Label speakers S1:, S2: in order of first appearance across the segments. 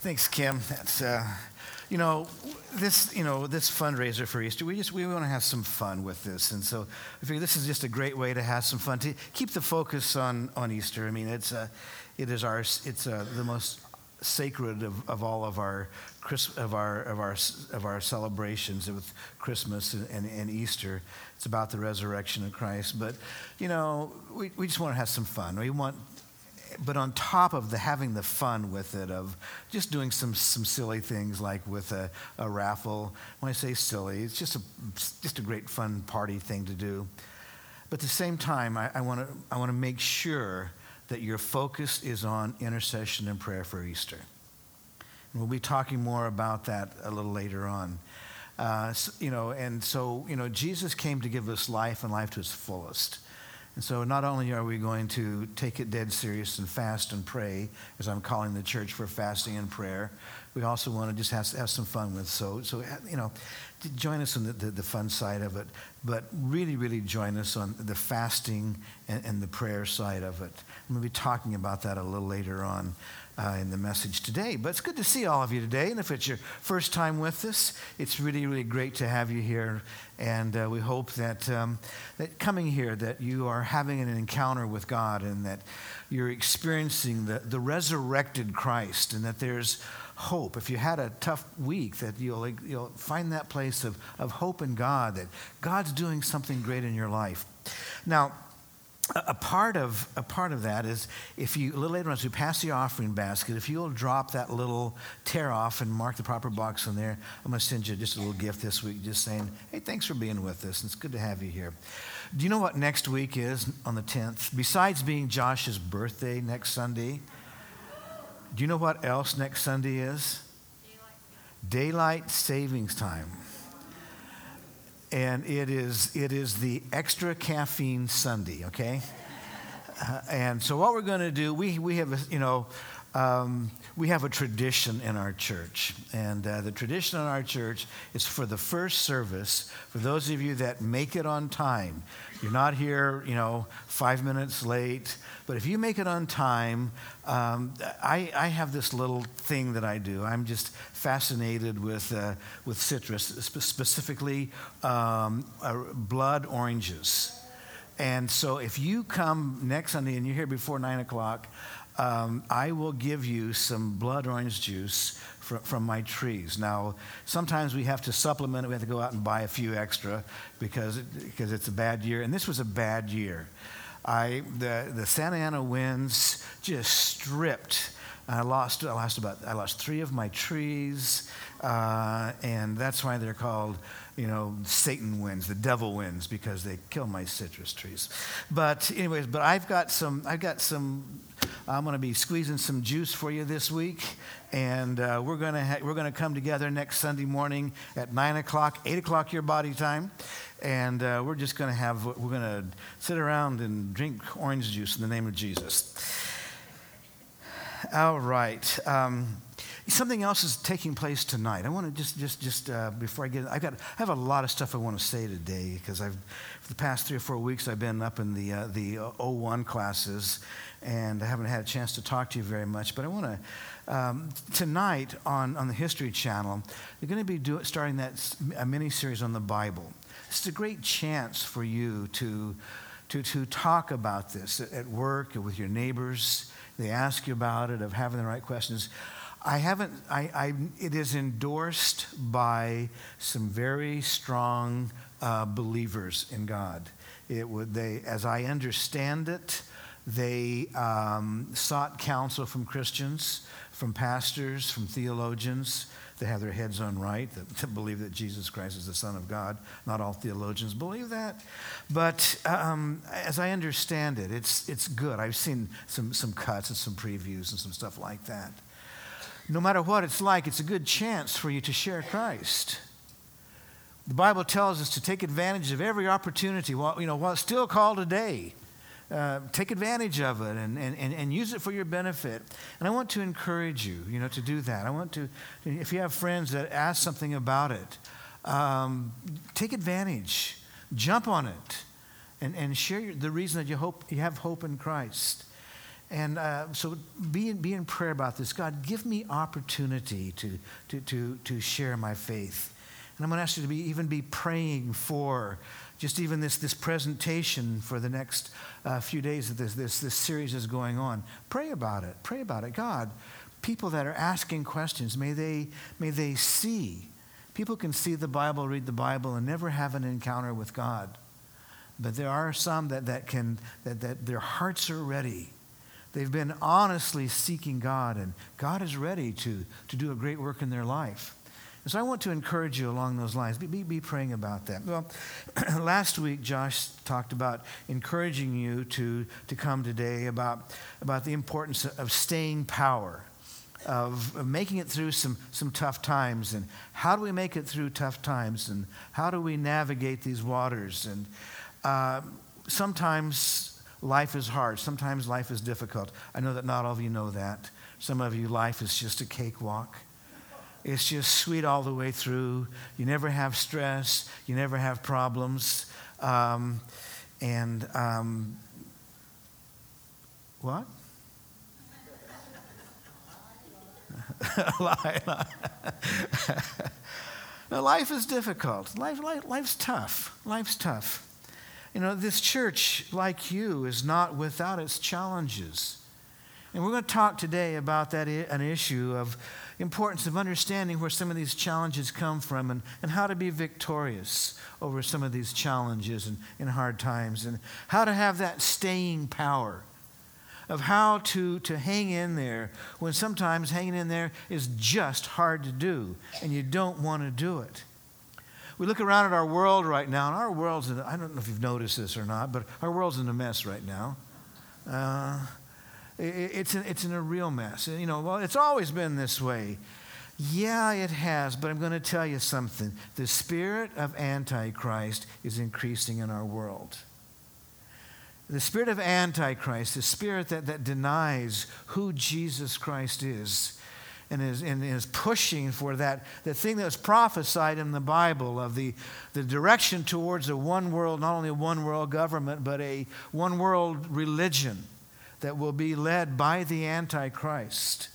S1: Thanks, Kim. That's uh, you know this you know this fundraiser for Easter. We just we want to have some fun with this, and so I figure this is just a great way to have some fun to keep the focus on on Easter. I mean, it's uh, it is our it's uh, the most sacred of, of all of our of our of our of our celebrations with Christmas and, and, and, Easter. It's about the resurrection of Christ. But you know, we, we just want to have some fun. We want but on top of the having the fun with it of just doing some, some silly things like with a, a raffle when i say silly it's just a, just a great fun party thing to do. But at the same time i, want to I wanna make sure that your focus is on intercession and prayer for easter. And we'll be talking more about that a little later on. Uh, so, you know and so you know jesus came to give us life and life to its fullest and so not only are we going to take it dead serious and fast and pray, as I'm calling the church for fasting and prayer, we also want to just have, have some fun with. So, so you know, join us on the, the, the, fun side of it, but really, really join us on the fasting and, and the prayer side of it. I'm going to be talking about that a little later on uh, in the message today. But it's good to see all of you today. And if it's your first time with us, it's really, really great to have you here. And uh, we hope that, um, that coming here, that you are having an encounter with God and that you're experiencing the, the resurrected Christ and that there's hope. If you had a tough week, that you'll, you'll find that place of, of hope in God, that God's doing something great in your life. Now, a part of a part of that is if you a little later on as we pass the offering basket if you'll drop that little tear off and mark the proper box on there i'm going to send you just a little gift this week just saying hey thanks for being with us. It's good to have you here. Do you know what next week is on the 10th besides being josh's birthday next sunday do you know what else next sunday is? Daylight savings time and it is, it is the extra caffeine Sunday, okay? Uh, and so what we're going to do, we, we have, a, you know, um, we have a tradition in our church. And uh, the tradition in our church is for the first service, for those of you that make it on time. You're not here, you know, five minutes late. But if you make it on time, um, I, I, have this little thing that I do. I'm just fascinated with, uh, with citrus, specifically um, uh, blood oranges. And so if you come next Sunday and you're here before 9 o'clock, um, I will give you some blood orange juice from, my trees. Now, sometimes we have to supplement it. We have to go out and buy a few extra because, because it's a bad year. And this was a bad year. I, the, the Santa Ana winds just stripped. I lost, I lost about, I lost three of my trees, uh, and that's why they're called, you know, Satan wins, the devil wins because they kill my citrus trees. But anyways, but I've got some, I've got some I'm going to be squeezing some juice for you this week, and uh, we're going to ha- we're going to come together next Sunday morning at nine o'clock, eight o'clock your body time, and uh, we're just going to have we're going to sit around and drink orange juice in the name of Jesus. All right. Um, something else is taking place tonight. I want to just, just, just uh, before I get, I've got, I have a lot of stuff I want to say today because I've, for the past three or four weeks, I've been up in the uh, the 01 classes, and I haven't had a chance to talk to you very much. But I want to um, tonight on on the History Channel, they're going to be do, starting that a mini series on the Bible. It's a great chance for you to to to talk about this at work with your neighbors. They ask you about it, of having the right questions. I haven't, I, I, it is endorsed by some very strong uh, believers in God. It would, they, as I understand it, they um, sought counsel from Christians, from pastors, from theologians that have their heads on right, that, that, believe that Jesus Christ is the Son of God. Not all theologians believe that. But um, as I understand it, it's, it's good. I've seen some, some cuts and some previews and some stuff like that no matter what it's like, it's a good chance for you to share Christ. The Bible tells us to take advantage of every opportunity while, you know, while it's still called a day. Uh, take advantage of it and, and, and use it for your benefit. And I want to encourage you, you know, to do that. I want to, if you have friends that ask something about it, um, take advantage, jump on it, and, and share the reason that you hope you have hope in Christ. And uh, so be in, be in prayer about this. God, give me opportunity to, to, to, to share my faith. And I'm going to ask you to be, even be praying for just even this, this presentation for the next uh, few days that this, this, this series is going on. Pray about it. Pray about it. God, people that are asking questions, may they, may they see. People can see the Bible, read the Bible, and never have an encounter with God. But there are some that, that can, that, that their hearts are ready. They've been honestly seeking God, and God is ready to, to do a great work in their life. And so I want to encourage you along those lines. Be, be, be praying about that. Well, last week, Josh talked about encouraging you to, to come today about, about the importance of staying power of, of making it through some, some tough times and how do we make it through tough times and how do we navigate these waters and uh, sometimes life is hard sometimes life is difficult i know that not all of you know that some of you life is just a cakewalk it's just sweet all the way through you never have stress you never have problems um, and um, what now, life is difficult. Life, life, life's tough. Life's tough. You know, this church, like you, is not without its challenges. And we're going to talk today about that an issue of importance of understanding where some of these challenges come from and, and how to be victorious over some of these challenges and in hard times and how to have that staying power of how to, to hang in there when sometimes hanging in there is just hard to do and you don't want to do it. We look around at our world right now, and our world's, in, I don't know if you've noticed this or not, but our world's in a mess right now. Uh, it's, in, it's in a real mess. You know, well, it's always been this way. Yeah, it has, but I'm going to tell you something. The spirit of Antichrist is increasing in our world. The spirit of Antichrist, the spirit that, that denies who Jesus Christ is, and is, and is pushing for that, the thing that was prophesied in the Bible of the, the direction towards a one world, not only a one world government, but a one world religion that will be led by the Antichrist,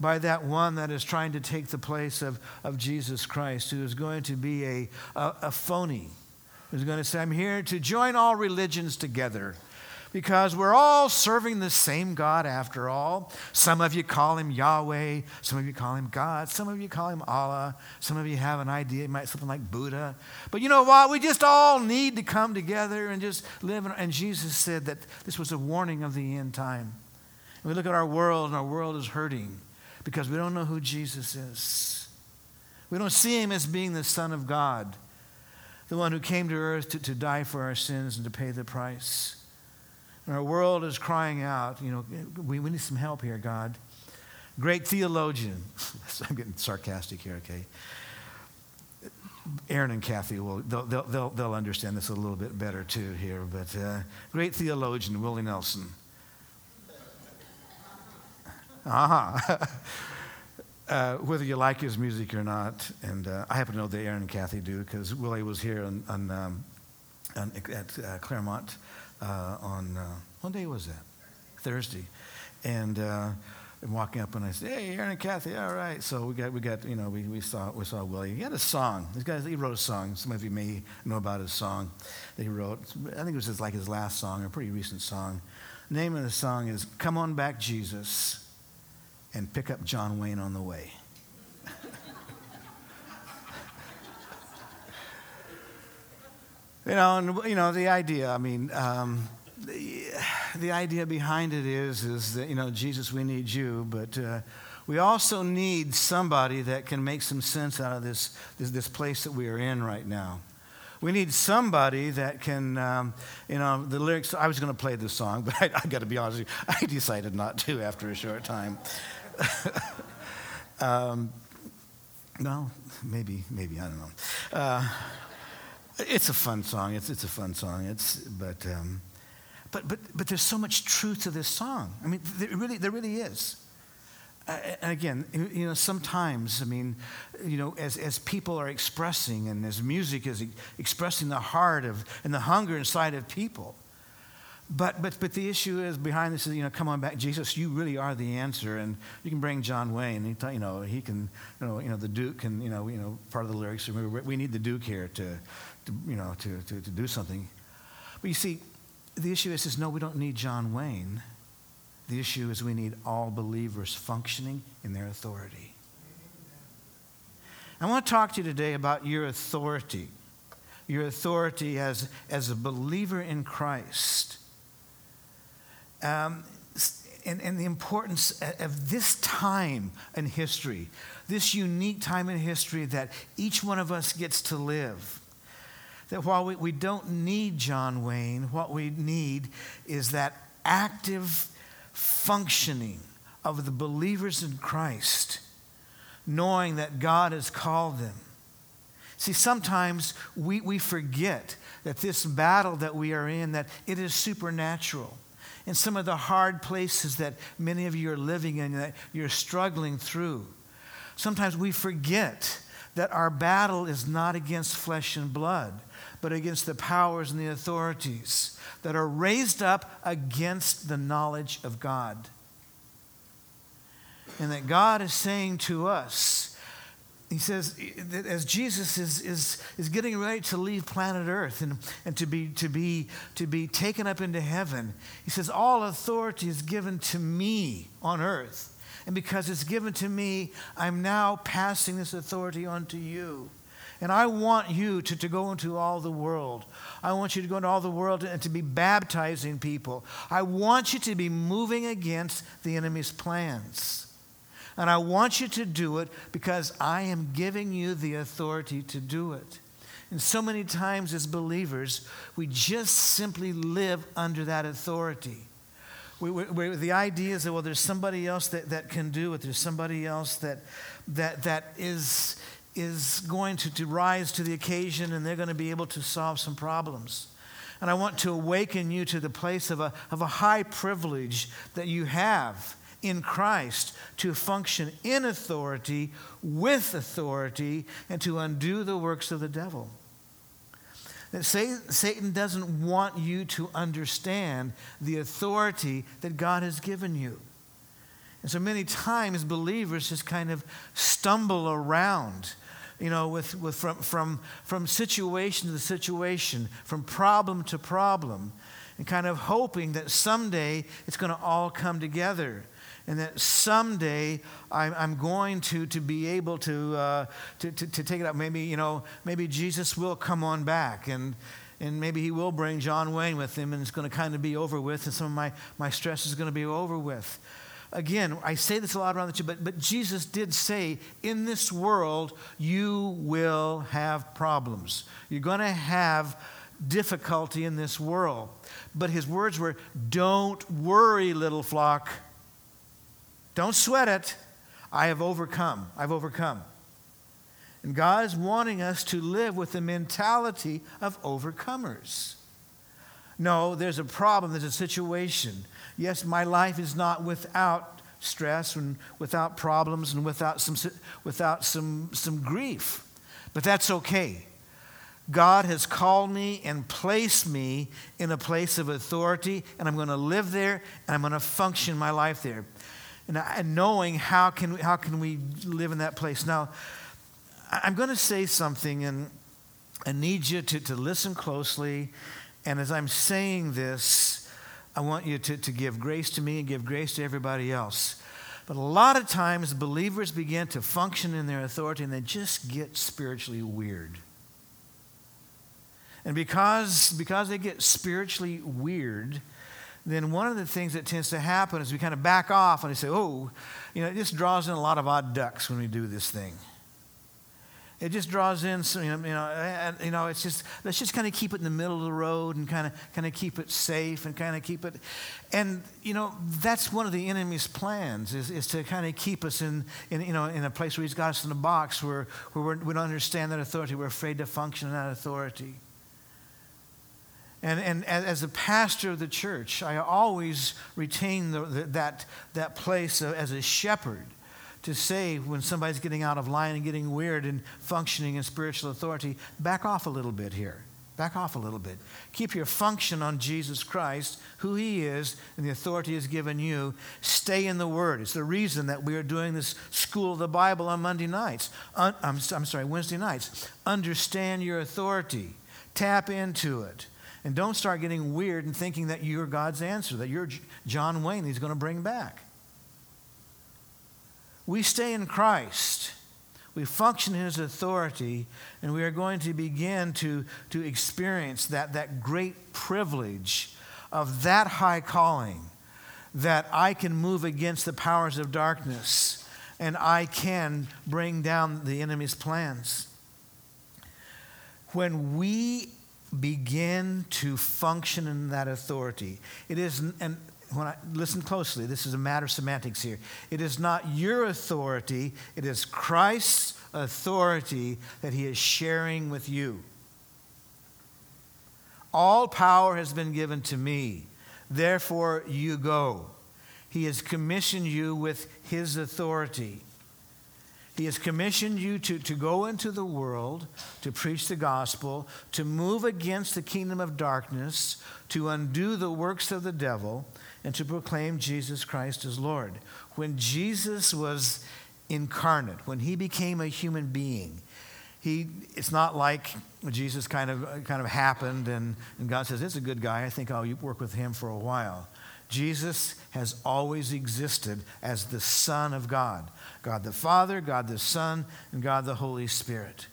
S1: by that one that is trying to take the place of, of Jesus Christ, who is going to be a, a, a phony who's going to say, I'm here to join all religions together because we're all serving the same God after all. Some of you call him Yahweh, some of you call him God, some of you call him Allah, some of you have an idea, might something like Buddha. But you know what? We just all need to come together and just live. And Jesus said that this was a warning of the end time. And we look at our world, and our world is hurting because we don't know who Jesus is. We don't see him as being the Son of God the one who came to earth to, to die for our sins and to pay the price. And our world is crying out, you know, we, we need some help here, God. Great theologian. I'm getting sarcastic here, okay? Aaron and Kathy will they'll, they'll, they'll understand this a little bit better too here, but uh, great theologian Willie Nelson. Uh-huh. uh, whether you like his music or not, and uh, I happen to know that Aaron and Kathy do because Willie was here on, on, um, on at uh, Claremont uh, on uh, what day was that? Thursday, and. Uh, I'm walking up and I said, "Hey, Aaron and Kathy, all right." So we got, we got, you know, we, we saw we saw Willie. He had a song. This guy, he wrote a song. Some of you may know about his song that he wrote. I think it was his, like his last song, a pretty recent song. The name of the song is "Come On Back, Jesus," and pick up John Wayne on the way. You know, and you know the idea. I mean, um, the, the idea behind it is is that you know Jesus, we need you, but uh, we also need somebody that can make some sense out of this this, this place that we are in right now. We need somebody that can, um, you know, the lyrics. I was going to play this song, but I, I got to be honest with you, I decided not to after a short time. um, no, maybe, maybe I don't know. Uh, it's a fun song. It's, it's a fun song. It's, but, um, but, but, but there's so much truth to this song. I mean, there really, there really is. Uh, and again, you know, sometimes, I mean, you know, as, as people are expressing and as music is expressing the heart of and the hunger inside of people, But, but, but the issue is behind this is, you know, come on back, Jesus, you really are the answer. And you can bring John Wayne. He, you know, he can, you know, you know, the Duke can, you know, you know, part of the lyrics. We need the Duke here to, to you know, to, to, to do something. But you see, the issue is, is no, we don't need John Wayne. The issue is we need all believers functioning in their authority. I want to talk to you today about your authority. Your authority as, as a believer in Christ. Um, and, and the importance of this time in history, this unique time in history that each one of us gets to live. That while we, we don't need John Wayne, what we need is that active functioning of the believers in Christ, knowing that God has called them. See, sometimes we, we forget that this battle that we are in, that it is supernatural. In some of the hard places that many of you are living in, that you're struggling through, sometimes we forget that our battle is not against flesh and blood, but against the powers and the authorities that are raised up against the knowledge of God. And that God is saying to us, he says that as Jesus is, is, is getting ready to leave planet Earth and, and to, be, to, be, to be taken up into heaven, he says, All authority is given to me on earth. And because it's given to me, I'm now passing this authority on to you. And I want you to, to go into all the world. I want you to go into all the world and to be baptizing people. I want you to be moving against the enemy's plans. And I want you to do it because I am giving you the authority to do it. And so many times as believers, we just simply live under that authority. We, we, the idea is that, well, there's somebody else that, that can do it. There's somebody else that, that, that is, is going to, to rise to the occasion and they're going to be able to solve some problems. And I want to awaken you to the place of a, of a high privilege that you have in Christ to function in authority, with authority, and to undo the works of the devil. That Satan doesn't want you to understand the authority that God has given you. And so many times believers just kind of stumble around you know, with, with from, from, from situation to situation, from problem to problem, and kind of hoping that someday it's going to all come together. And that someday I'm, I'm going to, to be able to, uh, to, to, to take it up. Maybe, you know, maybe Jesus will come on back and, and maybe he will bring John Wayne with him and it's going to kind of be over with and some of my, my stress is going to be over with. Again, I say this a lot around the church, but, but Jesus did say, in this world, you will have problems. You're going to have difficulty in this world. But his words were, don't worry, little flock. Don't sweat it. I have overcome. I've overcome. And God is wanting us to live with the mentality of overcomers. No, there's a problem, there's a situation. Yes, my life is not without stress and without problems and without some, without some, some grief, but that's okay. God has called me and placed me in a place of authority, and I'm going to live there and I'm going to function my life there. And, and knowing how can, how can we live in that place. Now, I'm going to say something, and I need you to, to listen closely and as I'm saying this, I want you to, to give grace to me and give grace to everybody else. But a lot of times, believers begin to function in their authority and they just get spiritually weird. And because, because they get spiritually weird, then one of the things that tends to happen is we kind of back off and we say, oh, you know, it just draws in a lot of odd ducks when we do this thing. It just draws in some, you know, you know, and, you know, it's just, let's just kind of keep it in the middle of the road and kind of, kind of keep it safe and kind of keep it. And, you know, that's one of the enemy's plans is, is to kind of keep us in, in, you know, in a place where he's got us in a box where, where we're, we don't understand that authority. We're afraid to function in that authority. And, and as a pastor of the church, I always retain the, the, that, that place as a shepherd to say when somebody's getting out of line and getting weird and functioning in spiritual authority, back off a little bit here. Back off a little bit. Keep your function on Jesus Christ, who He is, and the authority He's given you. Stay in the Word. It's the reason that we are doing this School of the Bible on Monday nights. Un- I'm, I'm sorry, Wednesday nights. Understand your authority, tap into it. And don't start getting weird and thinking that you're God's answer, that you're John Wayne He's going to bring back. We stay in Christ we function in his authority, and we are going to begin to, to experience that, that great privilege of that high calling that I can move against the powers of darkness and I can bring down the enemy's plans. When we begin to function in that authority, it is, and when I listen closely, this is a matter of semantics here. It is not your authority, it is Christ's authority that he is sharing with you. All power has been given to me, therefore you go. He has commissioned you with his authority. He has commissioned you to, to go into the world, to preach the gospel, to move against the kingdom of darkness, to undo the works of the devil, and to proclaim Jesus Christ as Lord. When Jesus was incarnate, when he became a human being, he, it's not like Jesus kind of, kind of happened and, and God says, It's a good guy. I think I'll work with him for a while. Jesus has always existed as the Son of God God the Father, God the Son, and God the Holy Spirit.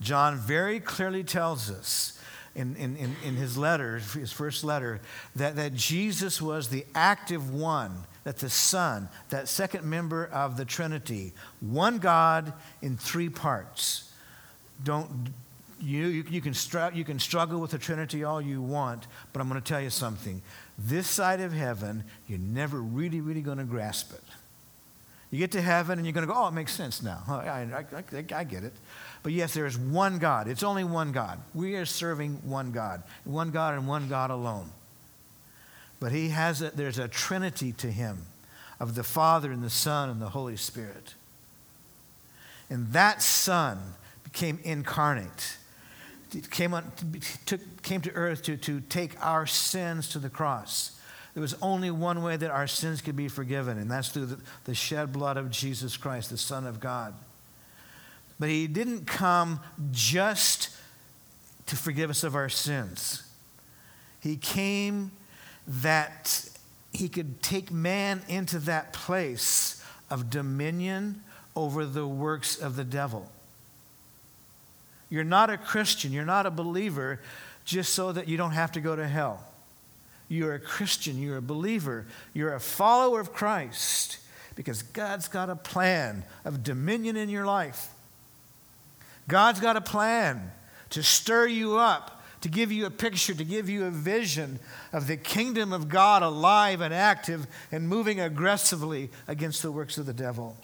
S1: John very clearly tells us in, in, in his letter, his first letter, that, that Jesus was the active one, that the Son, that second member of the Trinity, one God in three parts. Don't, you, you, you, can str- you can struggle with the Trinity all you want, but I'm going to tell you something. This side of heaven, you're never really, really going to grasp it. You get to heaven and you're going to go, oh, it makes sense now. I, I, I, I get it. But yes, there is one God. It's only one God. We are serving one God, one God and one God alone. But he has a, there's a trinity to him of the Father and the Son and the Holy Spirit. And that Son became incarnate. Came, on, took, came to earth to, to take our sins to the cross. There was only one way that our sins could be forgiven, and that's through the, the shed blood of Jesus Christ, the Son of God. But he didn't come just to forgive us of our sins. He came that he could take man into that place of dominion over the works of the devil. You're not a Christian, you're not a believer just so that you don't have to go to hell. You're a Christian, you're a believer, you're a follower of Christ because God's got a plan of dominion in your life. God's got a plan to stir you up, to give you a picture, to give you a vision of the kingdom of God alive and active and moving aggressively against the works of the devil.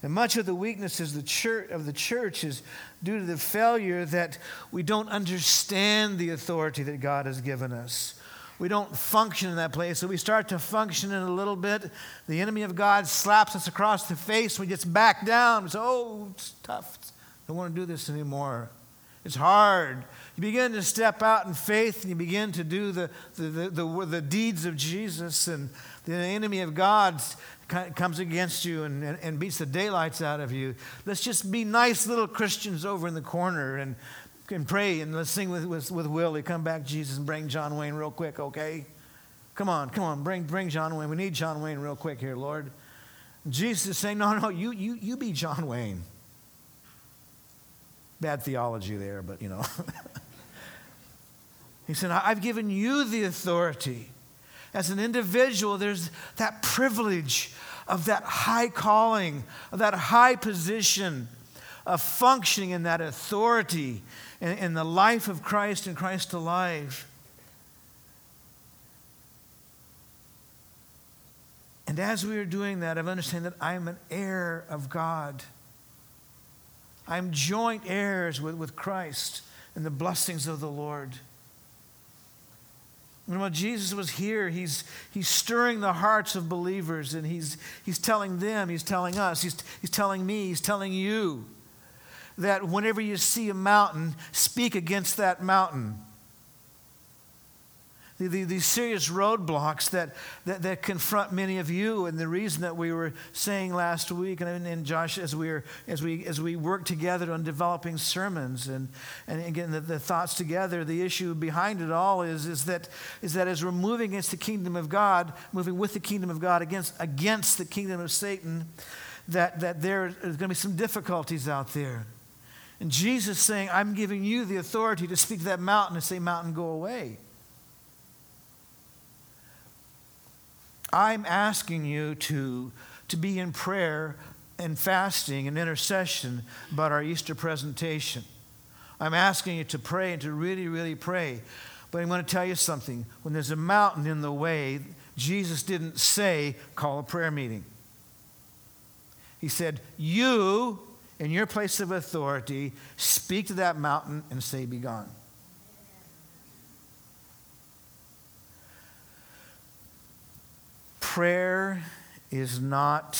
S1: And much of the weaknesses the church, of the church is due to the failure that we don't understand the authority that God has given us. We don't function in that place. So we start to function in a little bit. The enemy of God slaps us across the face. We get back down. Say, oh, it's tough don't want to do this anymore. It's hard. You begin to step out in faith and you begin to do the, the, the, the, the deeds of Jesus, and the enemy of God comes against you and, and, and beats the daylights out of you. Let's just be nice little Christians over in the corner and, and pray and let's sing with, with, with Willie. Come back, Jesus, and bring John Wayne real quick, okay? Come on, come on, bring, bring John Wayne. We need John Wayne real quick here, Lord. Jesus is saying, No, no, you, you, you be John Wayne. Bad theology there, but you know. he said, I've given you the authority. As an individual, there's that privilege of that high calling, of that high position, of functioning in that authority in, in the life of Christ and Christ alive. And as we are doing that, I've understood that I'm an heir of God. I'm joint heirs with, with Christ and the blessings of the Lord. And when Jesus was here, he's, he's stirring the hearts of believers and he's, he's telling them, he's telling us, he's, he's telling me, he's telling you that whenever you see a mountain, speak against that mountain the, the, these serious roadblocks that, that, that, confront many of you. And the reason that we were saying last week, and, and Josh, as we, as, we, as we work together on developing sermons and, and again, the, the thoughts together, the issue behind it all is, is, that, is that as we're moving against the kingdom of God, moving with the kingdom of God against, against the kingdom of Satan, that, that there is going to be some difficulties out there. And Jesus saying, I'm giving you the authority to speak to that mountain and say, Mountain, go away. I'm asking you to, to be in prayer and fasting and intercession about our Easter presentation. I'm asking you to pray and to really, really pray. But I'm going to tell you something. When there's a mountain in the way, Jesus didn't say, call a prayer meeting. He said, You, in your place of authority, speak to that mountain and say, Be gone. prayer is not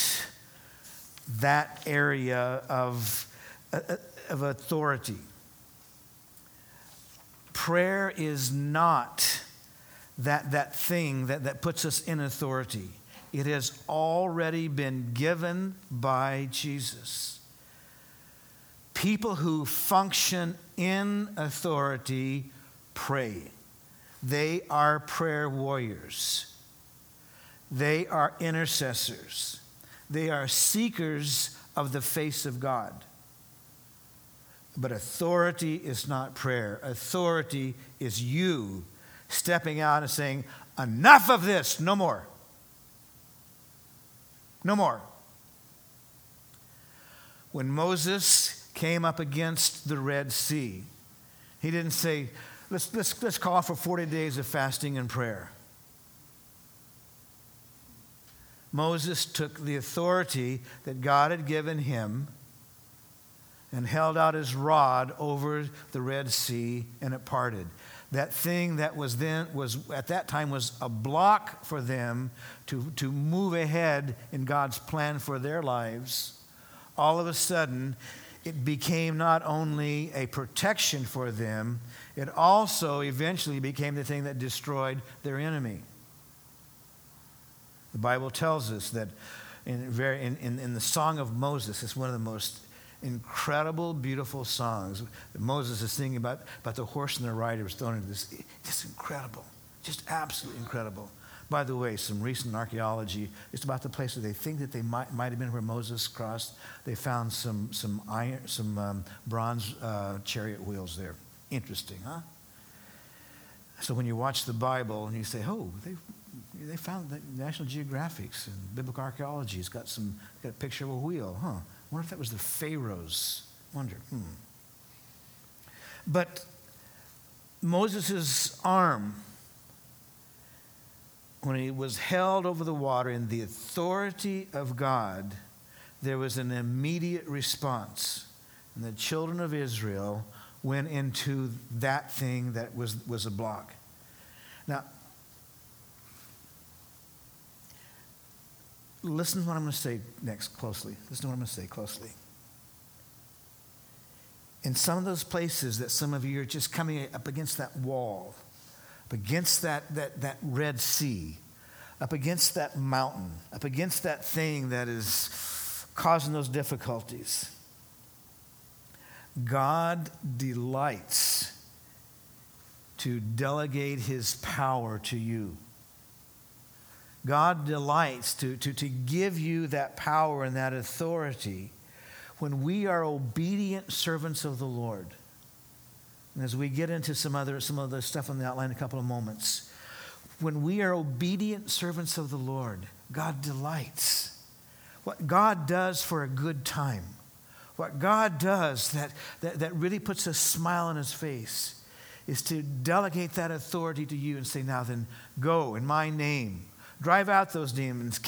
S1: that area of, uh, of authority. Prayer is not that, that thing that, that puts us in authority. It has already been given by Jesus. People who function in authority pray. They are prayer warriors. They are intercessors, they are seekers of the face of God. But authority is not prayer. Authority is you stepping out and saying, Enough of this, no more. No more. When Moses came up against the Red Sea, he didn't say, Let's, let's, let's call for 40 days of fasting and prayer. Moses took the authority that God had given him and held out his rod over the Red Sea and it parted. That thing that was then was at that time was a block for them to, to move ahead in God's plan for their lives. All of a sudden, it became not only a protection for them, it also eventually became the thing that destroyed their enemy. The Bible tells us that in, very, in, in, in the Song of Moses, it's one of the most incredible, beautiful songs. Moses is singing about, about the horse and the rider was thrown into this. Just incredible. Just absolutely incredible. By the way, some recent archaeology, it's about the place where they think that they might, might have been where Moses crossed. They found some, some, iron, some um, bronze uh, chariot wheels there. Interesting, huh? So when you watch the Bible and you say, oh, they they found that National Geographics and Biblical Archaeology has got some got a picture of a wheel. Huh? I wonder if that was the Pharaohs. Wonder. Hmm. But Moses' arm, when he was held over the water in the authority of God, there was an immediate response. And the children of Israel went into that thing that was, was a block. Now, listen to what I'm going to say next closely. Listen to what I'm going to say closely. In some of those places that some of you are just coming up against that wall, up against that, that, that Red Sea, up against that mountain, up against that thing that is causing those difficulties, God delights to delegate his power to you. God delights to, to, to give you that power and that authority when we are obedient servants of the Lord. And as we get into some other some of the stuff on the outline in a couple of moments, when we are obedient servants of the Lord, God delights. What God does for a good time, what God does that, that, that really puts a smile on his face, is to delegate that authority to you and say, Now then, go in my name Drive out those demons.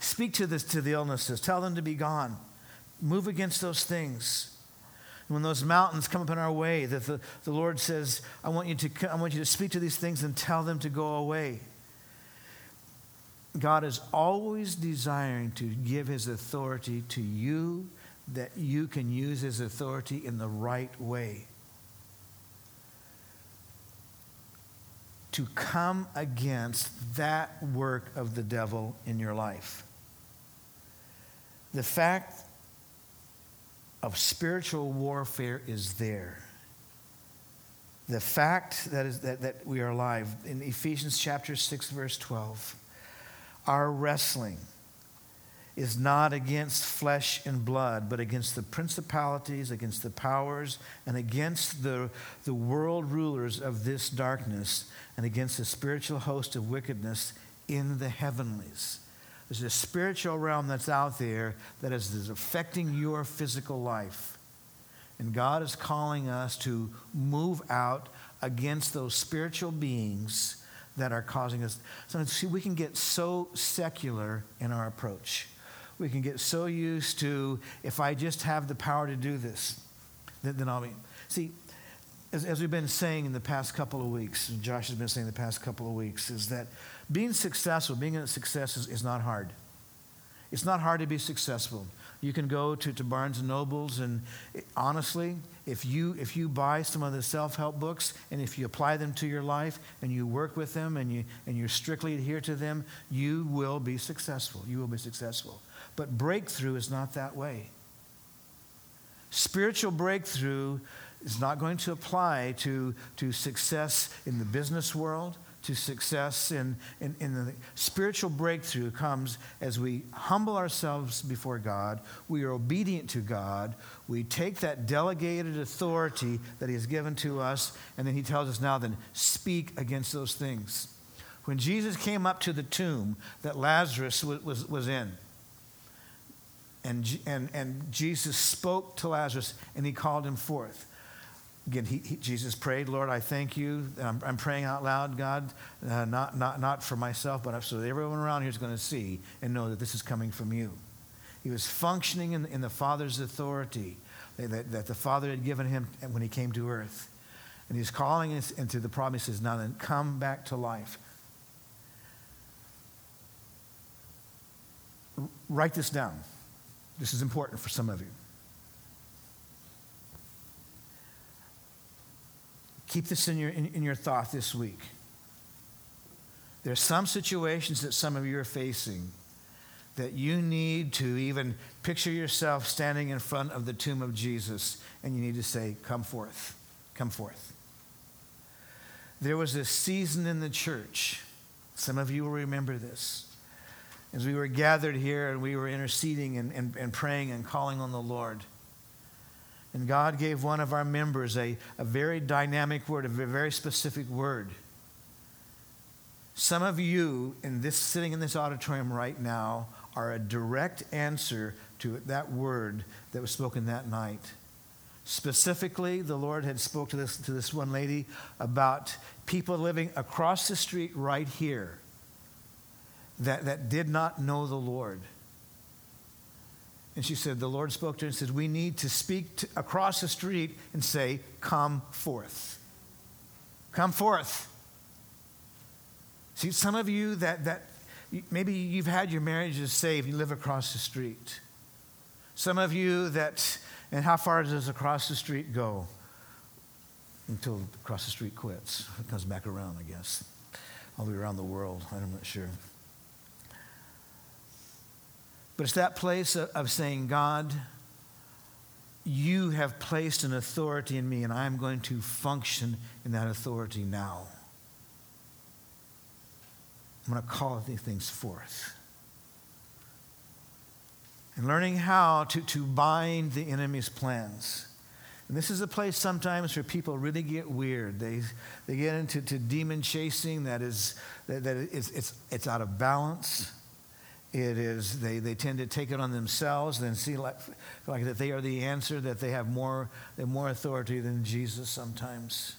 S1: Speak to, this, to the illnesses. Tell them to be gone. Move against those things. When those mountains come up in our way, that the, the Lord says, I want, you to, I want you to speak to these things and tell them to go away. God is always desiring to give his authority to you that you can use his authority in the right way. To come against that work of the devil in your life. The fact of spiritual warfare is there. The fact that, is, that, that we are alive. In Ephesians chapter 6, verse 12, our wrestling is not against flesh and blood, but against the principalities, against the powers, and against the, the world rulers of this darkness, and against the spiritual host of wickedness in the heavenlies. There's a spiritual realm that's out there that is, is affecting your physical life. And God is calling us to move out against those spiritual beings that are causing us. Sometimes, see, we can get so secular in our approach. We can get so used to, if I just have the power to do this, then, then I'll be. See, as, as we've been saying in the past couple of weeks, and Josh has been saying the past couple of weeks, is that being successful, being a success is, is not hard. It's not hard to be successful. You can go to, to Barnes and Nobles, and it, honestly, if you, if you buy some of the self help books and if you apply them to your life and you work with them and you, and you strictly adhere to them, you will be successful. You will be successful. But breakthrough is not that way. Spiritual breakthrough is not going to apply to, to success in the business world, to success in, in, in, the spiritual breakthrough comes as we humble ourselves before God, we are obedient to God, we take that delegated authority that He has given to us, and then He tells us now, then speak against those things. When Jesus came up to the tomb that Lazarus was, was, was in, and, and, and Jesus spoke to Lazarus and he called him forth. Again, he, he, Jesus prayed, Lord, I thank you. I'm, I'm praying out loud, God, uh, not, not, not for myself, but so that everyone around here is going to see and know that this is coming from you. He was functioning in, in the Father's authority that, that the Father had given him when he came to earth. And he's calling us into the promise. He says, Now then, come back to life. Write this down. This is important for some of you. Keep this in your, in, in your thought this week. There are some situations that some of you are facing that you need to even picture yourself standing in front of the tomb of Jesus and you need to say, Come forth, come forth. There was a season in the church, some of you will remember this, as we were gathered here and we were interceding and, and, and praying and calling on the Lord. And God gave one of our members a, a very dynamic word, a very specific word. Some of you in this sitting in this auditorium right now are a direct answer to that word that was spoken that night. Specifically, the Lord had spoke to this, to this one lady about people living across the street right here that, that did not know the Lord. And she said, The Lord spoke to her and said, We need to speak to, across the street and say, Come forth. Come forth. See, some of you that, that maybe you've had your marriages saved, you live across the street. Some of you that, and how far does across the street go? Until across the street quits. It comes back around, I guess. All the way around the world. I'm not sure. But it's that place of saying, God, you have placed an authority in me, and I'm going to function in that authority now. I'm going to call these things forth. And learning how to, to bind the enemy's plans. And this is a place sometimes where people really get weird. They, they get into to demon chasing that is that, that it's, it's, it's out of balance. It is, they, they tend to take it on themselves and see like, like that they are the answer, that they have more, they more authority than Jesus sometimes.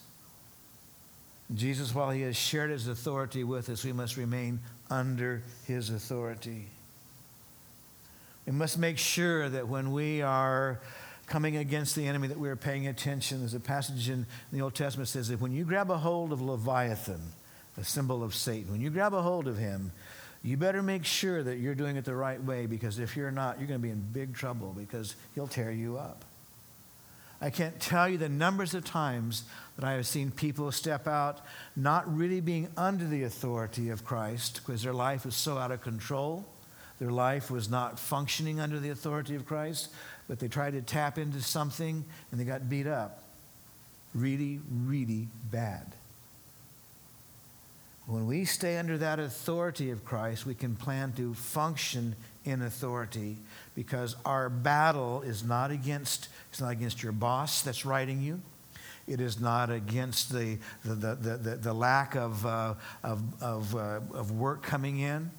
S1: Jesus, while he has shared his authority with us, we must remain under his authority. We must make sure that when we are coming against the enemy that we are paying attention. There's a passage in the Old Testament that says that when you grab a hold of Leviathan, the symbol of Satan, when you grab a hold of him, you better make sure that you're doing it the right way because if you're not, you're going to be in big trouble because he'll tear you up. I can't tell you the numbers of times that I have seen people step out not really being under the authority of Christ because their life was so out of control. Their life was not functioning under the authority of Christ, but they tried to tap into something and they got beat up. Really, really bad. When we stay under that authority of Christ, we can plan to function in authority because our battle is not against it's not against your boss that's writing you. It is not against the, the, the, the, the lack of, uh, of, of, uh, of work coming in.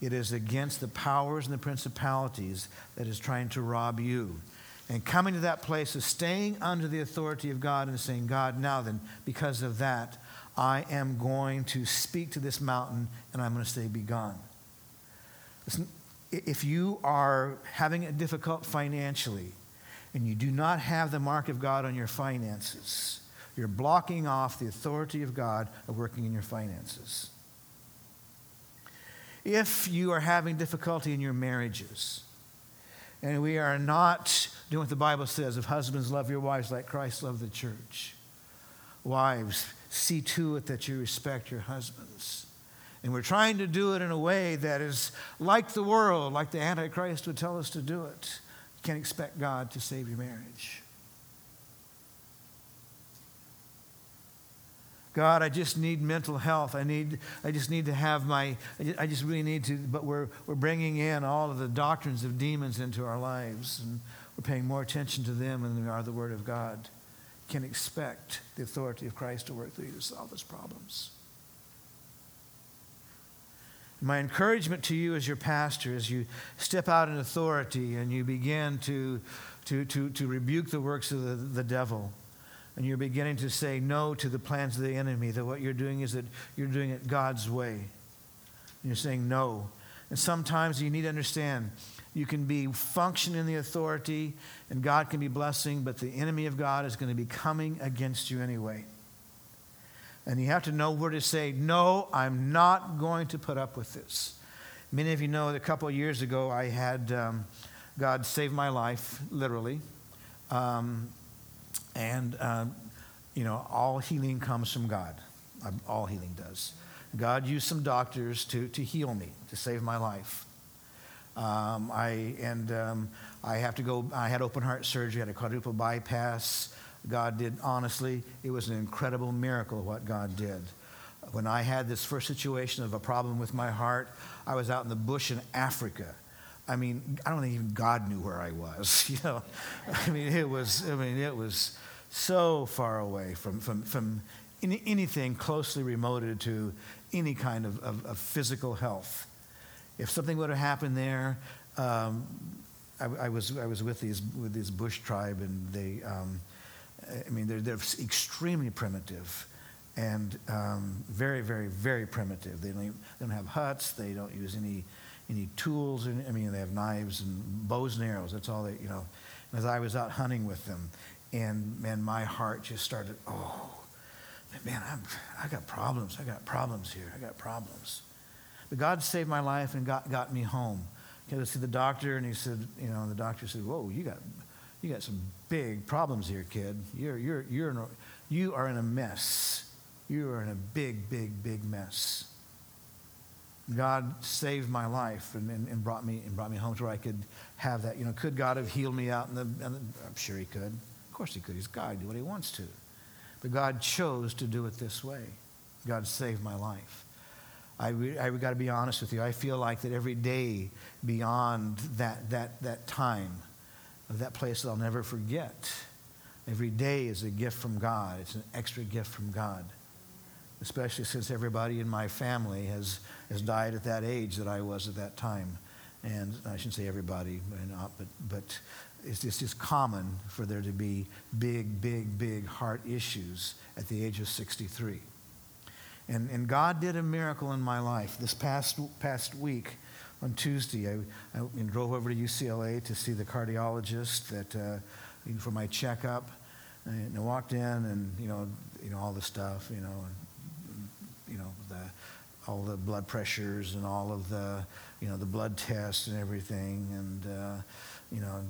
S1: It is against the powers and the principalities that is trying to rob you. And coming to that place of staying under the authority of god and saying god now then because of that i am going to speak to this mountain and i'm going to say be gone Listen, if you are having it difficult financially and you do not have the mark of God on your finances, you're blocking off the authority of God of working in your finances. If you are having difficulty in your marriages, and we are not doing what the Bible says of husbands love your wives like Christ loved the church. Wives, see to it that you respect your husbands. And we're trying to do it in a way that is like the world, like the Antichrist would tell us to do it. You can't expect God to save your marriage. God, I just need mental health. I need, I just need to have my, I just really need to, but we're, we're bringing in all of the doctrines of demons into our lives, and we're paying more attention to them than we are the Word of God. Can't expect the authority of Christ to work through you to solve those problems. My encouragement to you as your pastor, as you step out in authority and you begin to, to, to, to rebuke the works of the, the devil, and you're beginning to say no to the plans of the enemy, that what you're doing is that you're doing it God's way. And you're saying no. And sometimes you need to understand you can be functioning in the authority and God can be blessing, but the enemy of God is going to be coming against you anyway. And you have to know where to say, No, I'm not going to put up with this. Many of you know that a couple of years ago, I had um, God save my life, literally. Um, and, um, you know, all healing comes from God. Um, all healing does. God used some doctors to, to heal me, to save my life. Um, I, and um, I have to go, I had open heart surgery, I had a quadruple bypass. God did, honestly, it was an incredible miracle what God did. When I had this first situation of a problem with my heart, I was out in the bush in Africa. I mean, I don't think even God knew where I was. You know, I mean, it was. I mean, it was so far away from from from any, anything closely remoted to any kind of, of, of, physical health. If something would have happened there, um, I, I, was I was with these with this bush tribe, and they. Um, I mean, they're, they're extremely primitive and um, very, very, very primitive. They don't, they don't have huts. They don't use any, any tools. I mean, they have knives and bows and arrows. That's all they, you know. And as I was out hunting with them, and man, my heart just started, oh, man, I'm, I got problems. I got problems here. I got problems. But God saved my life and got, got me home. I went to see the doctor, and he said, you know, the doctor said, whoa, you got you got some big problems here, kid. You're, you're, you're in a, you are in a mess. You are in a big, big, big mess. God saved my life and, and, and, brought me and brought me home to where I could have that. You know, could God have healed me out in the, in the I'm sure he could. Of course he could. He's God. Do what he wants to. But God chose to do it this way. God saved my life. I, re, I got to be honest with you. I feel like that every day beyond that, that, that time, that place that I'll never forget. Every day is a gift from God, it's an extra gift from God. Especially since everybody in my family has, has died at that age that I was at that time. And I shouldn't say everybody, but, but it's it's just common for there to be big, big, big heart issues at the age of 63. And, and God did a miracle in my life. This past, past week, on Tuesday, I, I drove over to UCLA to see the cardiologist that uh, for my checkup. And I walked in, and you know, you know all the stuff, you know, and, you know, the all the blood pressures and all of the, you know, the blood tests and everything. And, uh, you know,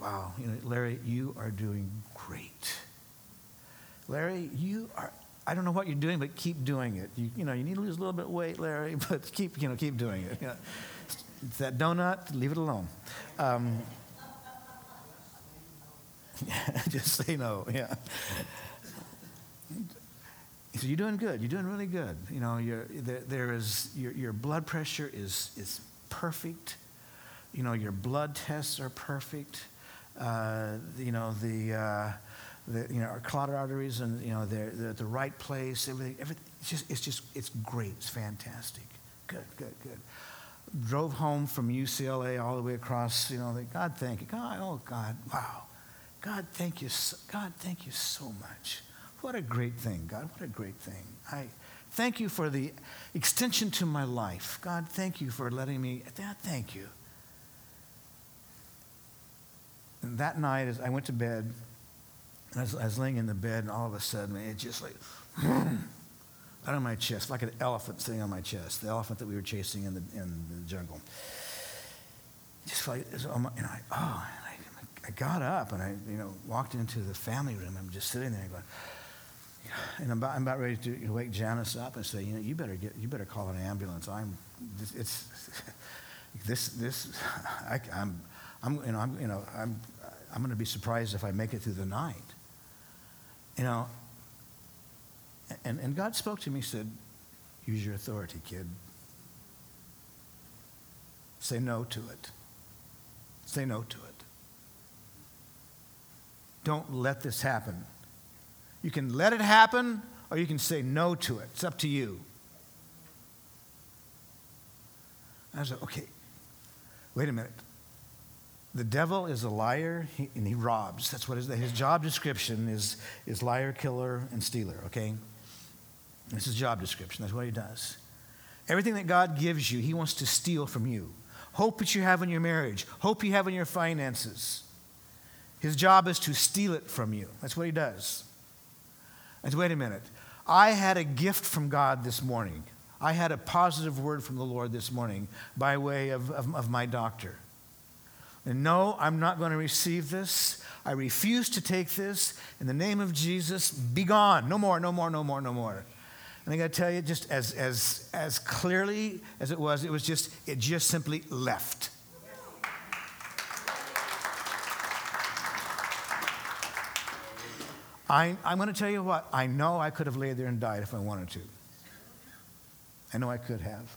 S1: wow, you know, Larry, you are doing great. Larry, you are, I don't know what you're doing, but keep doing it. You, you know, you need to lose a little bit of weight, Larry, but keep, you know, keep doing it. You know, that donut, leave it alone. Um, just say no, yeah. So you're doing good. You're doing really good. You know, there, there is, your, your blood pressure is, is perfect. You know, your blood tests are perfect. Uh, you know, the, uh, the, you know, our carotid arteries and, you know, they're, they're at the right place. Everything, everything it's, just, it's just, it's great. It's fantastic. Good, good, good. Drove home from UCLA all the way across, you know, God, thank you. God, oh, God, wow. God, thank you. So, God, thank you so much. What a great thing, God. What a great thing. I thank you for the extension to my life. God, thank you for letting me. Dad, thank you. And that night, as I went to bed, I was, I was laying in the bed, and all of a sudden, it just like out of my chest, like an elephant sitting on my chest, the elephant that we were chasing in the, in the jungle. Just like, know, I, oh, I, I got up and I, you know, walked into the family room. I'm just sitting there going, and I'm about, I'm about ready to wake Janice up and say, you know, you better get, you better call an ambulance. I'm, it's, this, this, I, I'm, I'm, you know, I'm, you know, I'm, I'm going to be surprised if I make it through the night. You know, and, and God spoke to me, said, use your authority, kid. Say no to it. Say no to it. Don't let this happen. You can let it happen or you can say no to it. It's up to you. I like, okay, wait a minute. The devil is a liar and he robs. That's what his, his job description is, is liar, killer, and stealer, okay? This is job description. That's what he does. Everything that God gives you, he wants to steal from you. Hope that you have in your marriage, hope you have in your finances. His job is to steal it from you. That's what he does. And wait a minute. I had a gift from God this morning. I had a positive word from the Lord this morning by way of, of, of my doctor. And no, I'm not going to receive this. I refuse to take this. In the name of Jesus, be gone. No more, no more, no more, no more. And I got to tell you, just as, as, as clearly as it was, it was just, it just simply left. I, I'm going to tell you what, I know I could have laid there and died if I wanted to. I know I could have.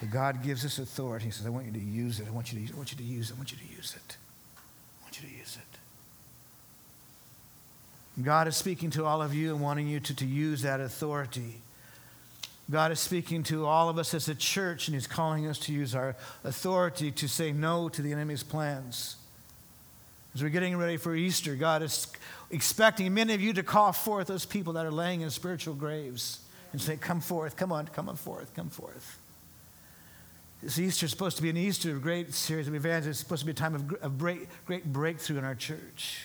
S1: But God gives us authority. He says, I want you to use it. I want you to use it. I want you to use it. I want you to use it. I want you to use it. God is speaking to all of you and wanting you to, to use that authority. God is speaking to all of us as a church, and He's calling us to use our authority to say no to the enemy's plans. As we're getting ready for Easter, God is expecting many of you to call forth those people that are laying in spiritual graves and say, Come forth, come on, come on forth, come forth. This Easter is supposed to be an Easter, of great series of evangelists. It's supposed to be a time of, of great, great breakthrough in our church.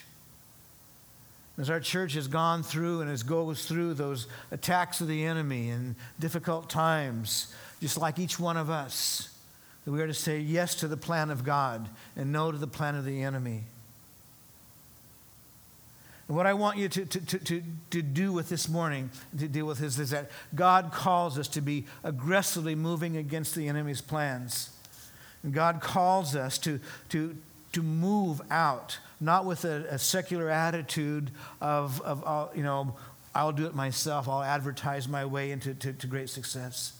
S1: As our church has gone through and as goes through those attacks of the enemy and difficult times, just like each one of us, that we are to say yes to the plan of God and no to the plan of the enemy. And what I want you to, to, to, to, do with this morning, to deal with, is, is that God calls us to be aggressively moving against the enemy's plans. And God calls us to, to, to move out, not with a, a secular attitude of, of uh, you know, I'll do it myself, I'll advertise my way into to, to great success.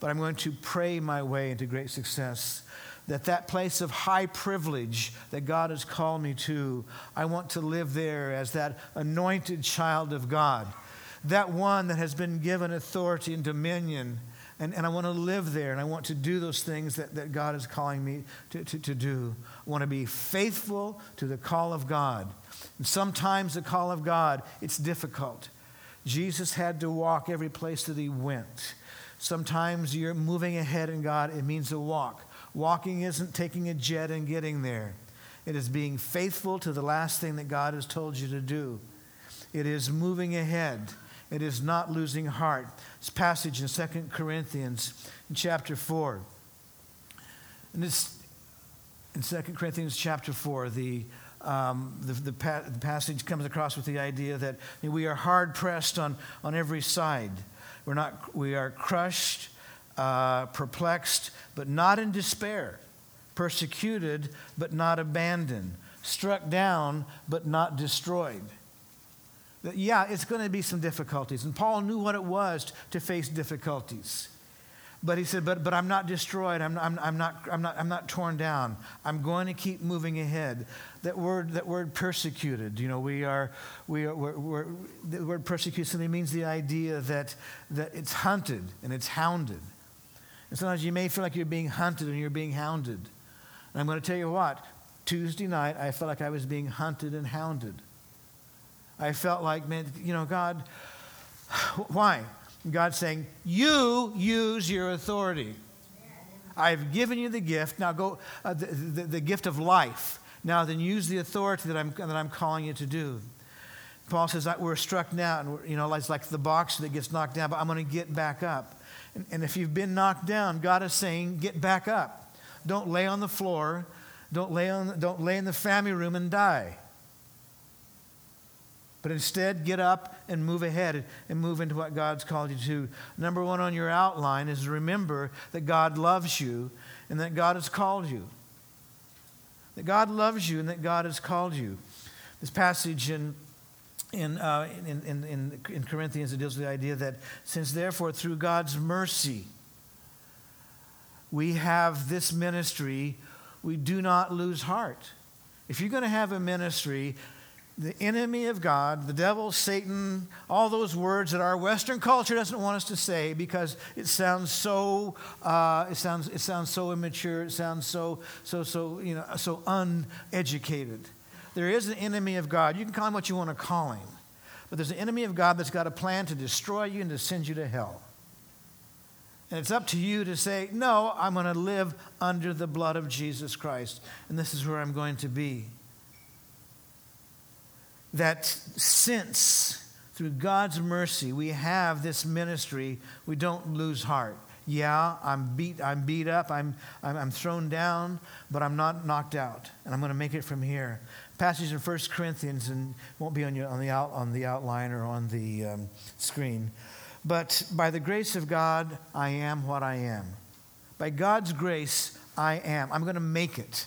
S1: But I'm going to pray my way into great success that that place of high privilege that God has called me to, I want to live there as that anointed child of God, that one that has been given authority and dominion. And, and I want to live there and I want to do those things that, that God is calling me to, to, to do. I want to be faithful to the call of God. And sometimes the call of God, it's difficult. Jesus had to walk every place that he went. Sometimes you're moving ahead in God, it means a walk. Walking isn't taking a jet and getting there, it is being faithful to the last thing that God has told you to do. It is moving ahead. It is not losing heart. This passage in 2 Corinthians in chapter 4. And this in 2 Corinthians chapter 4, the, um, the, the, pa- the, passage comes across with the idea that we are hard pressed on, on every side. We're not, we are crushed, uh, perplexed, but not in despair, persecuted, but not abandoned, struck down, but not destroyed yeah, it's going to be some difficulties. And Paul knew what it was to face difficulties. But he said, but, but I'm not destroyed. I'm, I'm, I'm, not, I'm, not, I'm not torn down. I'm going to keep moving ahead. That word, that word persecuted, you know, we are, we are we're, we're, the word persecuted means the idea that, that it's hunted and it's hounded. And sometimes you may feel like you're being hunted and you're being hounded. And I'm going to tell you what, Tuesday night, I felt like I was being hunted and hounded. I felt like, man, you know, God, why? God's saying, You use your authority. I've given you the gift. Now go, uh, the, the, the, gift of life. Now then use the authority that I'm, that I'm calling you to do. Paul says, We're struck now, And, you know, it's like the box that gets knocked down, but I'm going to get back up. And, if you've been knocked down, God is saying, Get back up. Don't lay on the floor. Don't lay, on, don't lay in the family room and die. But instead, get up and move ahead and move into what God's called you to. Number one on your outline is remember that God loves you and that God has called you. That God loves you and that God has called you. This passage in, in, uh, in, in, in, in Corinthians it deals with the idea that since, therefore, through God's mercy, we have this ministry, we do not lose heart. If you're going to have a ministry, the enemy of God, the devil, Satan, all those words that our Western culture doesn't want us to say because it sounds so uh, it sounds it sounds so immature. It sounds so so so you know so uneducated. There is an enemy of God. You can call him what you want to call him, but there's an enemy of God that's got a plan to destroy you and to send you to hell. And it's up to you to say, no, I'm going to live under the blood of Jesus Christ, and this is where I'm going to be that since through God's mercy we have this ministry, we don't lose heart. Yeah, I'm beat, I'm beat up, I'm, I'm, I'm thrown down, but I'm not knocked out, and I'm going to make it from here. Passage in 1 Corinthians, and won't be on, your, on, the, out, on the outline or on the um, screen. But by the grace of God, I am what I am. By God's grace, I am. I'm going to make it.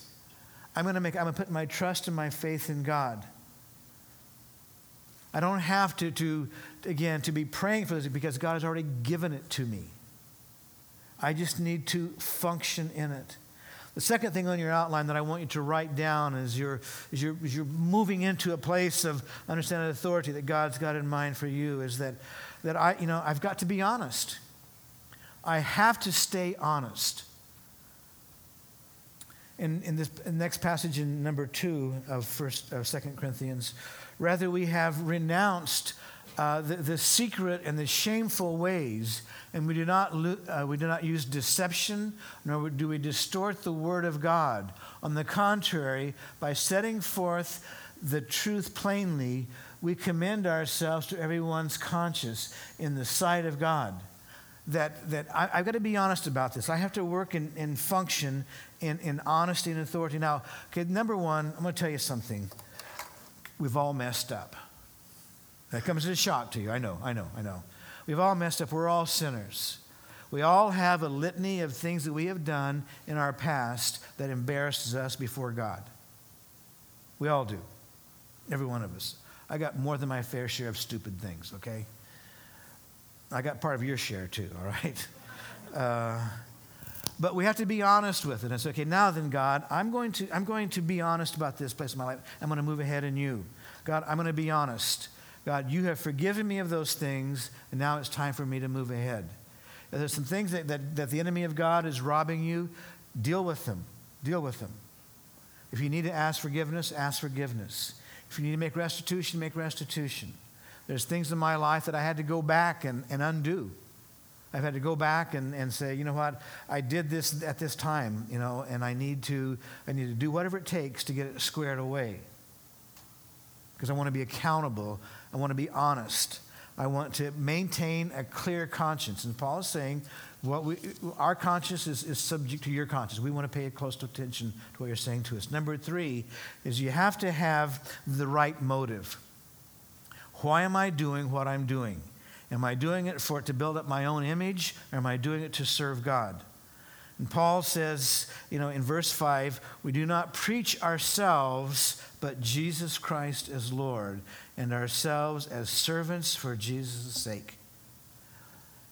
S1: I'm going to make. I'm going to put my trust and my faith in God. I don't have to, to, again, to be praying for this because God has already given it to me. I just need to function in it. The second thing on your outline that I want you to write down as you're, as you're, as you're moving into a place of understanding authority that God's got in mind for you is that, that I, you know, I've got to be honest. I have to stay honest. In, in this in next passage in number two of first of Second Corinthians, Rather, we have renounced uh, the, the, secret and the shameful ways, and we do, not, uh, we do not use deception, nor do we distort the word of God. On the contrary, by setting forth the truth plainly, we commend ourselves to everyone's conscience in the sight of God. That, that I, have got to be honest about this. I have to work in, and function in, in honesty and authority. Now, okay, number one, I'm going to tell you something we've all messed up. That comes as a shock to you. I know, I know, I know. We've all messed up. We're all sinners. We all have a litany of things that we have done in our past that embarrasses us before God. We all do. Every one of us. I got more than my fair share of stupid things, okay? I got part of your share too, all right? Uh, but we have to be honest with it say, okay, now then, God, I'm going to, I'm going to be honest about this place in my life. I'm going to move ahead in you. God, I'm going to be honest. God, you have forgiven me of those things, and now it's time for me to move ahead. There's some things that, that, that the enemy of God is robbing you, deal with them. Deal with them. If you need to ask forgiveness, ask forgiveness. If you need to make restitution, make restitution. There's things in my life that I had to go back and, and undo. I've had to go back and, and say, you know what, I did this at this time, you know, and I need to I need to do whatever it takes to get it squared away. Because I want to be accountable. I want to be honest. I want to maintain a clear conscience. And Paul is saying, what we, our conscience is, is subject to your conscience. We want to pay close attention to what you're saying to us. Number three is you have to have the right motive. Why am I doing what I'm doing? Am I doing it for it to build up my own image, or am I doing it to serve God? And Paul says, you know, in verse 5, we do not preach ourselves, but Jesus Christ as Lord, and ourselves as servants for Jesus' sake.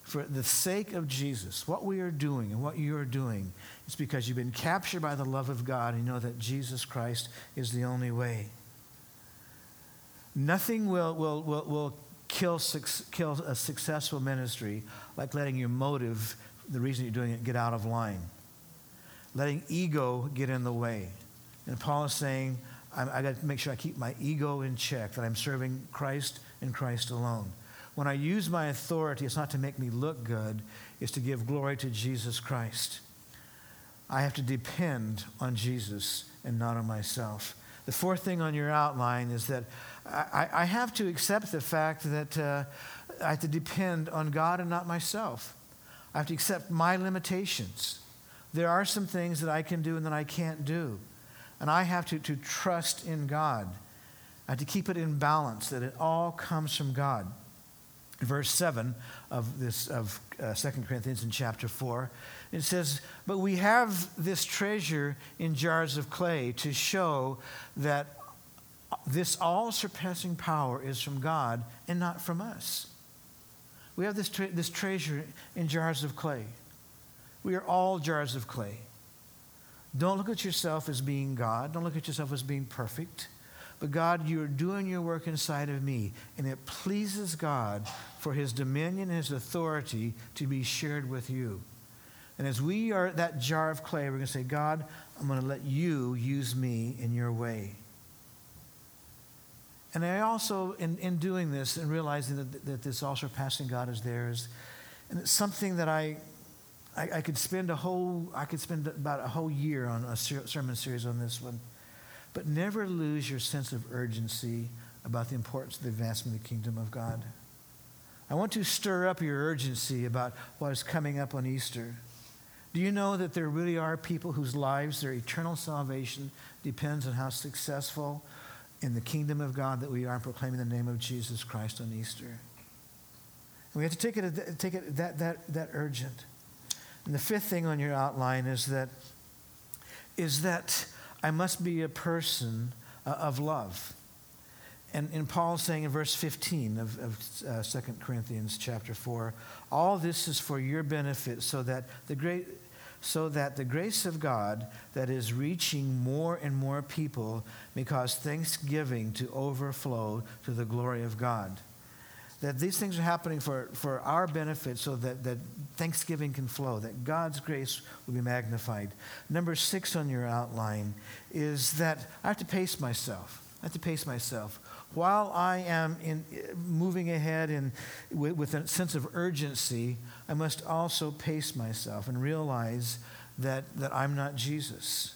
S1: For the sake of Jesus, what we are doing and what you are doing is because you've been captured by the love of God and you know that Jesus Christ is the only way. Nothing will, will, will, will kill, kill a successful ministry like letting your motive the reason you're doing it, get out of line. Letting ego get in the way. And Paul is saying, I, I got to make sure I keep my ego in check, that I'm serving Christ and Christ alone. When I use my authority, it's not to make me look good, it's to give glory to Jesus Christ. I have to depend on Jesus and not on myself. The fourth thing on your outline is that I, I have to accept the fact that uh, I have to depend on God and not myself. I have to accept my limitations. There are some things that I can do and that I can't do. And I have to, to trust in God. Have to keep it in balance, that it all comes from God. Verse 7 of this of uh, 2 Corinthians in chapter 4, it says, But we have this treasure in jars of clay to show that this all surpassing power is from God and not from us. We have this, tre- this treasure in jars of clay. We are all jars of clay. Don't look at yourself as being God. Don't look at yourself as being perfect. But God, you're doing your work inside of me, and it pleases God for his dominion his authority to be shared with you. And as we are that jar of clay, we're going to say, God, I'm going to let you use me in your way. And I also, in, in doing this and realizing that, that this all surpassing God is there, is, and it's something that I, I, I, could spend a whole, I could spend about a whole year on a ser- sermon series on this one. But never lose your sense of urgency about the importance of the advancement of the kingdom of God. I want to stir up your urgency about what is coming up on Easter. Do you know that there really are people whose lives, their eternal salvation, depends on how successful in the kingdom of God that we are proclaiming the name of Jesus Christ on Easter. And we have to take it, take it that, that, that urgent. And the fifth thing on your outline is that, is that I must be a person uh, of love. And, and Paul's saying in verse 15 of, of uh, 2 Corinthians chapter 4, all this is for your benefit so that the great so that the grace of God that is reaching more and more people may cause thanksgiving to overflow to the glory of God. That these things are happening for, for our benefit so that, that thanksgiving can flow, that God's grace will be magnified. Number six on your outline is that I have to pace myself. I have to pace myself. While I am in, moving ahead in, with, with a sense of urgency, I must also pace myself and realize that, that I'm not Jesus.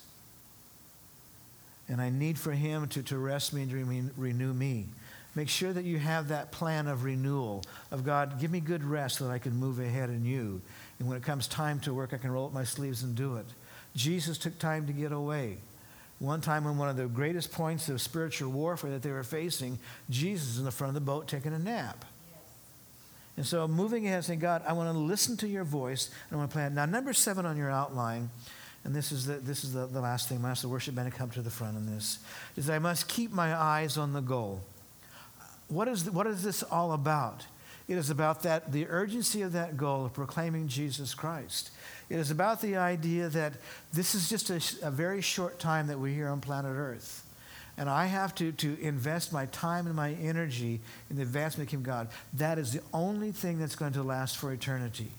S1: And I need for Him to, to rest me and to renew me. Make sure that you have that plan of renewal of God, give me good rest so that I can move ahead in you. And when it comes time to work, I can roll up my sleeves and do it. Jesus took time to get away. One time, in one of the greatest points of spiritual warfare that they were facing, Jesus is in the front of the boat taking a nap. And so moving ahead, saying, God, I want to listen to your voice and I want to plan. Now, number seven on your outline, and this is the, this is the, the last thing, I ask the worship band to come to the front on this, is I must keep my eyes on the goal. What is, the, what is this all about? It is about that, the urgency of that goal of proclaiming Jesus Christ. It is about the idea that this is just a, a very short time that we're here on planet Earth and I have to, to invest my time and my energy in the advancement of God, that is the only thing that's going to last for eternity.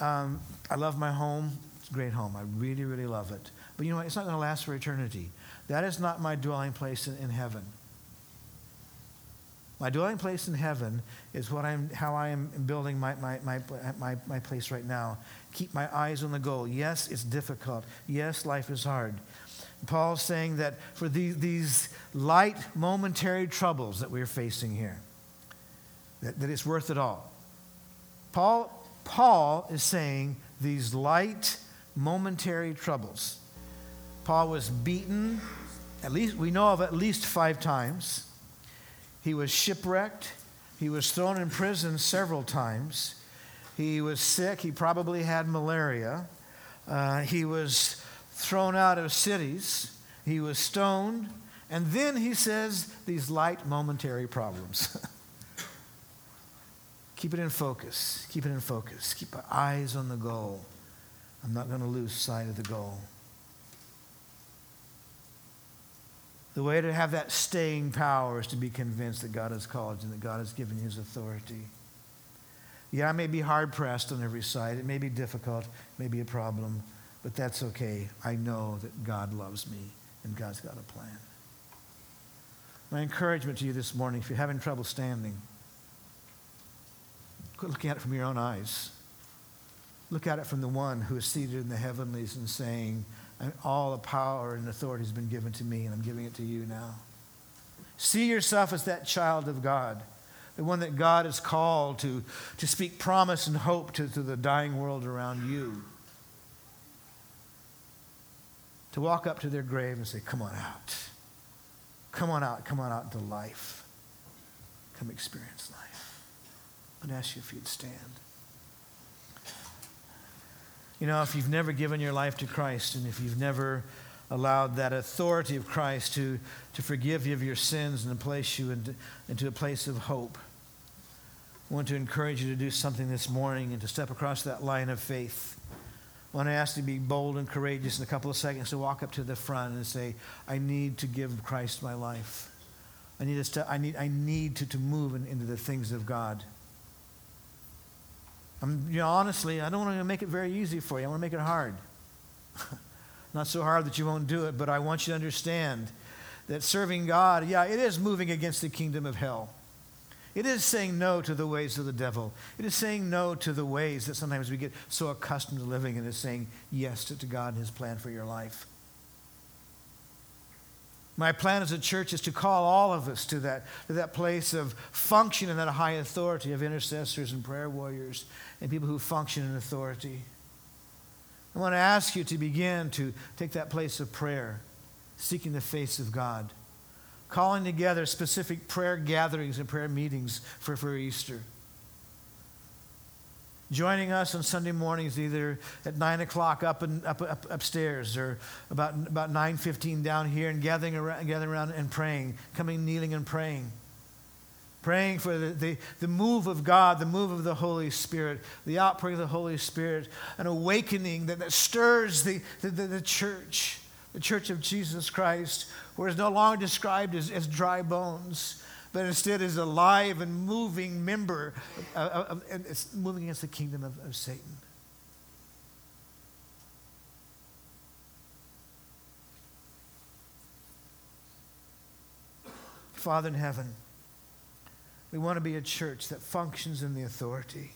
S1: Um, I love my home. It's a great home. I really, really love it. But you know what? It's not going to last for eternity. That is not my dwelling place in, in heaven. My dwelling place in heaven is what I'm, how I am building my, my, my, my, my place right now. Keep my eyes on the goal. Yes, it's difficult. Yes, life is hard. Paul's saying that for these, these light momentary troubles that we're facing here, that, that it's worth it all. Paul, Paul is saying these light, momentary troubles. Paul was beaten, at least we know of at least five times. He was shipwrecked. He was thrown in prison several times. He was sick. He probably had malaria. Uh, he was thrown out of cities. He was stoned. And then he says these light momentary problems. Keep it in focus. Keep it in focus. Keep our eyes on the goal. I'm not going to lose sight of the goal. The way to have that staying power is to be convinced that God has called you and that God has given you his authority. Yeah, I may be hard pressed on every side. It may be difficult, it may be a problem, but that's okay. I know that God loves me and God's got a plan. My encouragement to you this morning, if you're having trouble standing, quit looking at it from your own eyes. Look at it from the one who is seated in the heavenlies and saying, And all the power and authority has been given to me, and I'm giving it to you now. See yourself as that child of God, the one that God has called to, to speak promise and hope to, to the dying world around you. To walk up to their grave and say, Come on out. Come on out. Come on out into life. Come experience life. I'd ask you if you'd stand. You know, if you've never given your life to Christ and if you've never allowed that authority of Christ to, to forgive you of your sins and to place you into, into a place of hope, I want to encourage you to do something this morning and to step across that line of faith. I want to ask you to be bold and courageous in a couple of seconds to walk up to the front and say, I need to give Christ my life. I need, to, step, I need, I need to, to move in, into the things of God. I'm, you know, honestly, I don't want to make it very easy for you. I want to make it hard. Not so hard that you won't do it, but I want you to understand that serving God, yeah, it is moving against the kingdom of hell. It is saying no to the ways of the devil. It is saying no to the ways that sometimes we get so accustomed to living and is saying yes to, to God and his plan for your life. My plan as a church is to call all of us to that, to that place of function and that high authority of intercessors and prayer warriors and people who function in authority. I want to ask you to begin to take that place of prayer, seeking the face of God, calling together specific prayer gatherings and prayer meetings for, for Easter joining us on Sunday mornings either at 9 o'clock up, and, up, up upstairs or about, about 9.15 down here and gathering around, gathering around and praying, coming kneeling and praying. Praying for the, the, the move of God, the move of the Holy Spirit, the outpouring of the Holy Spirit, an awakening that, that stirs the, the, the, the church, the church of Jesus Christ, where it's no longer described as, as dry bones, but instead is a live and moving member, of, of, and it's moving against the kingdom of, of Satan. Father in heaven, we want to be a church that functions in the authority.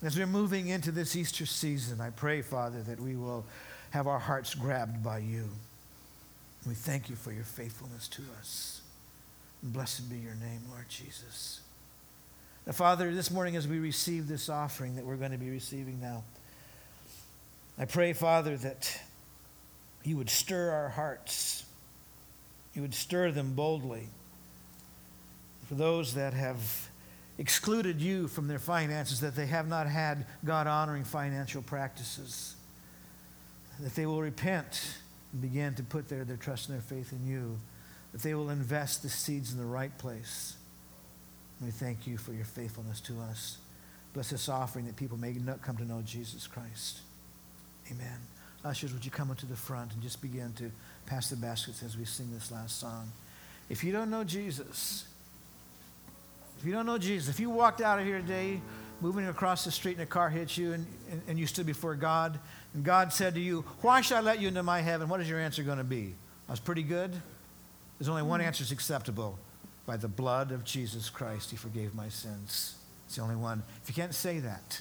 S1: And as we're moving into this Easter season, I pray, Father, that we will have our hearts grabbed by you. We thank you for your faithfulness to us. Blessed be your name, Lord Jesus. Now, Father, this morning as we receive this offering that we're going to be receiving now, I pray, Father, that you would stir our hearts. You would stir them boldly. For those that have excluded you from their finances, that they have not had God honoring financial practices, that they will repent and begin to put their, their trust and their faith in you that they will invest the seeds in the right place. we thank you for your faithfulness to us. Bless this offering that people may not come to know Jesus Christ. Amen. Ushers, would you come up to the front and just begin to pass the baskets as we sing this last song? If you don't know Jesus, if you don't know Jesus, if you walked out of here today moving across the street and a car hit you and, and, and, you stood before God and God said to you, Why should I let you into my heaven? What is your answer going to be? I was pretty good. There's only one hmm. answer that's acceptable. By the blood of Jesus Christ, He forgave my sins. It's the only one. If you can't say that,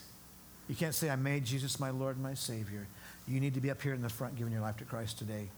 S1: you can't say, I made Jesus my Lord and my Savior. You need to be up here in the front giving your life to Christ today.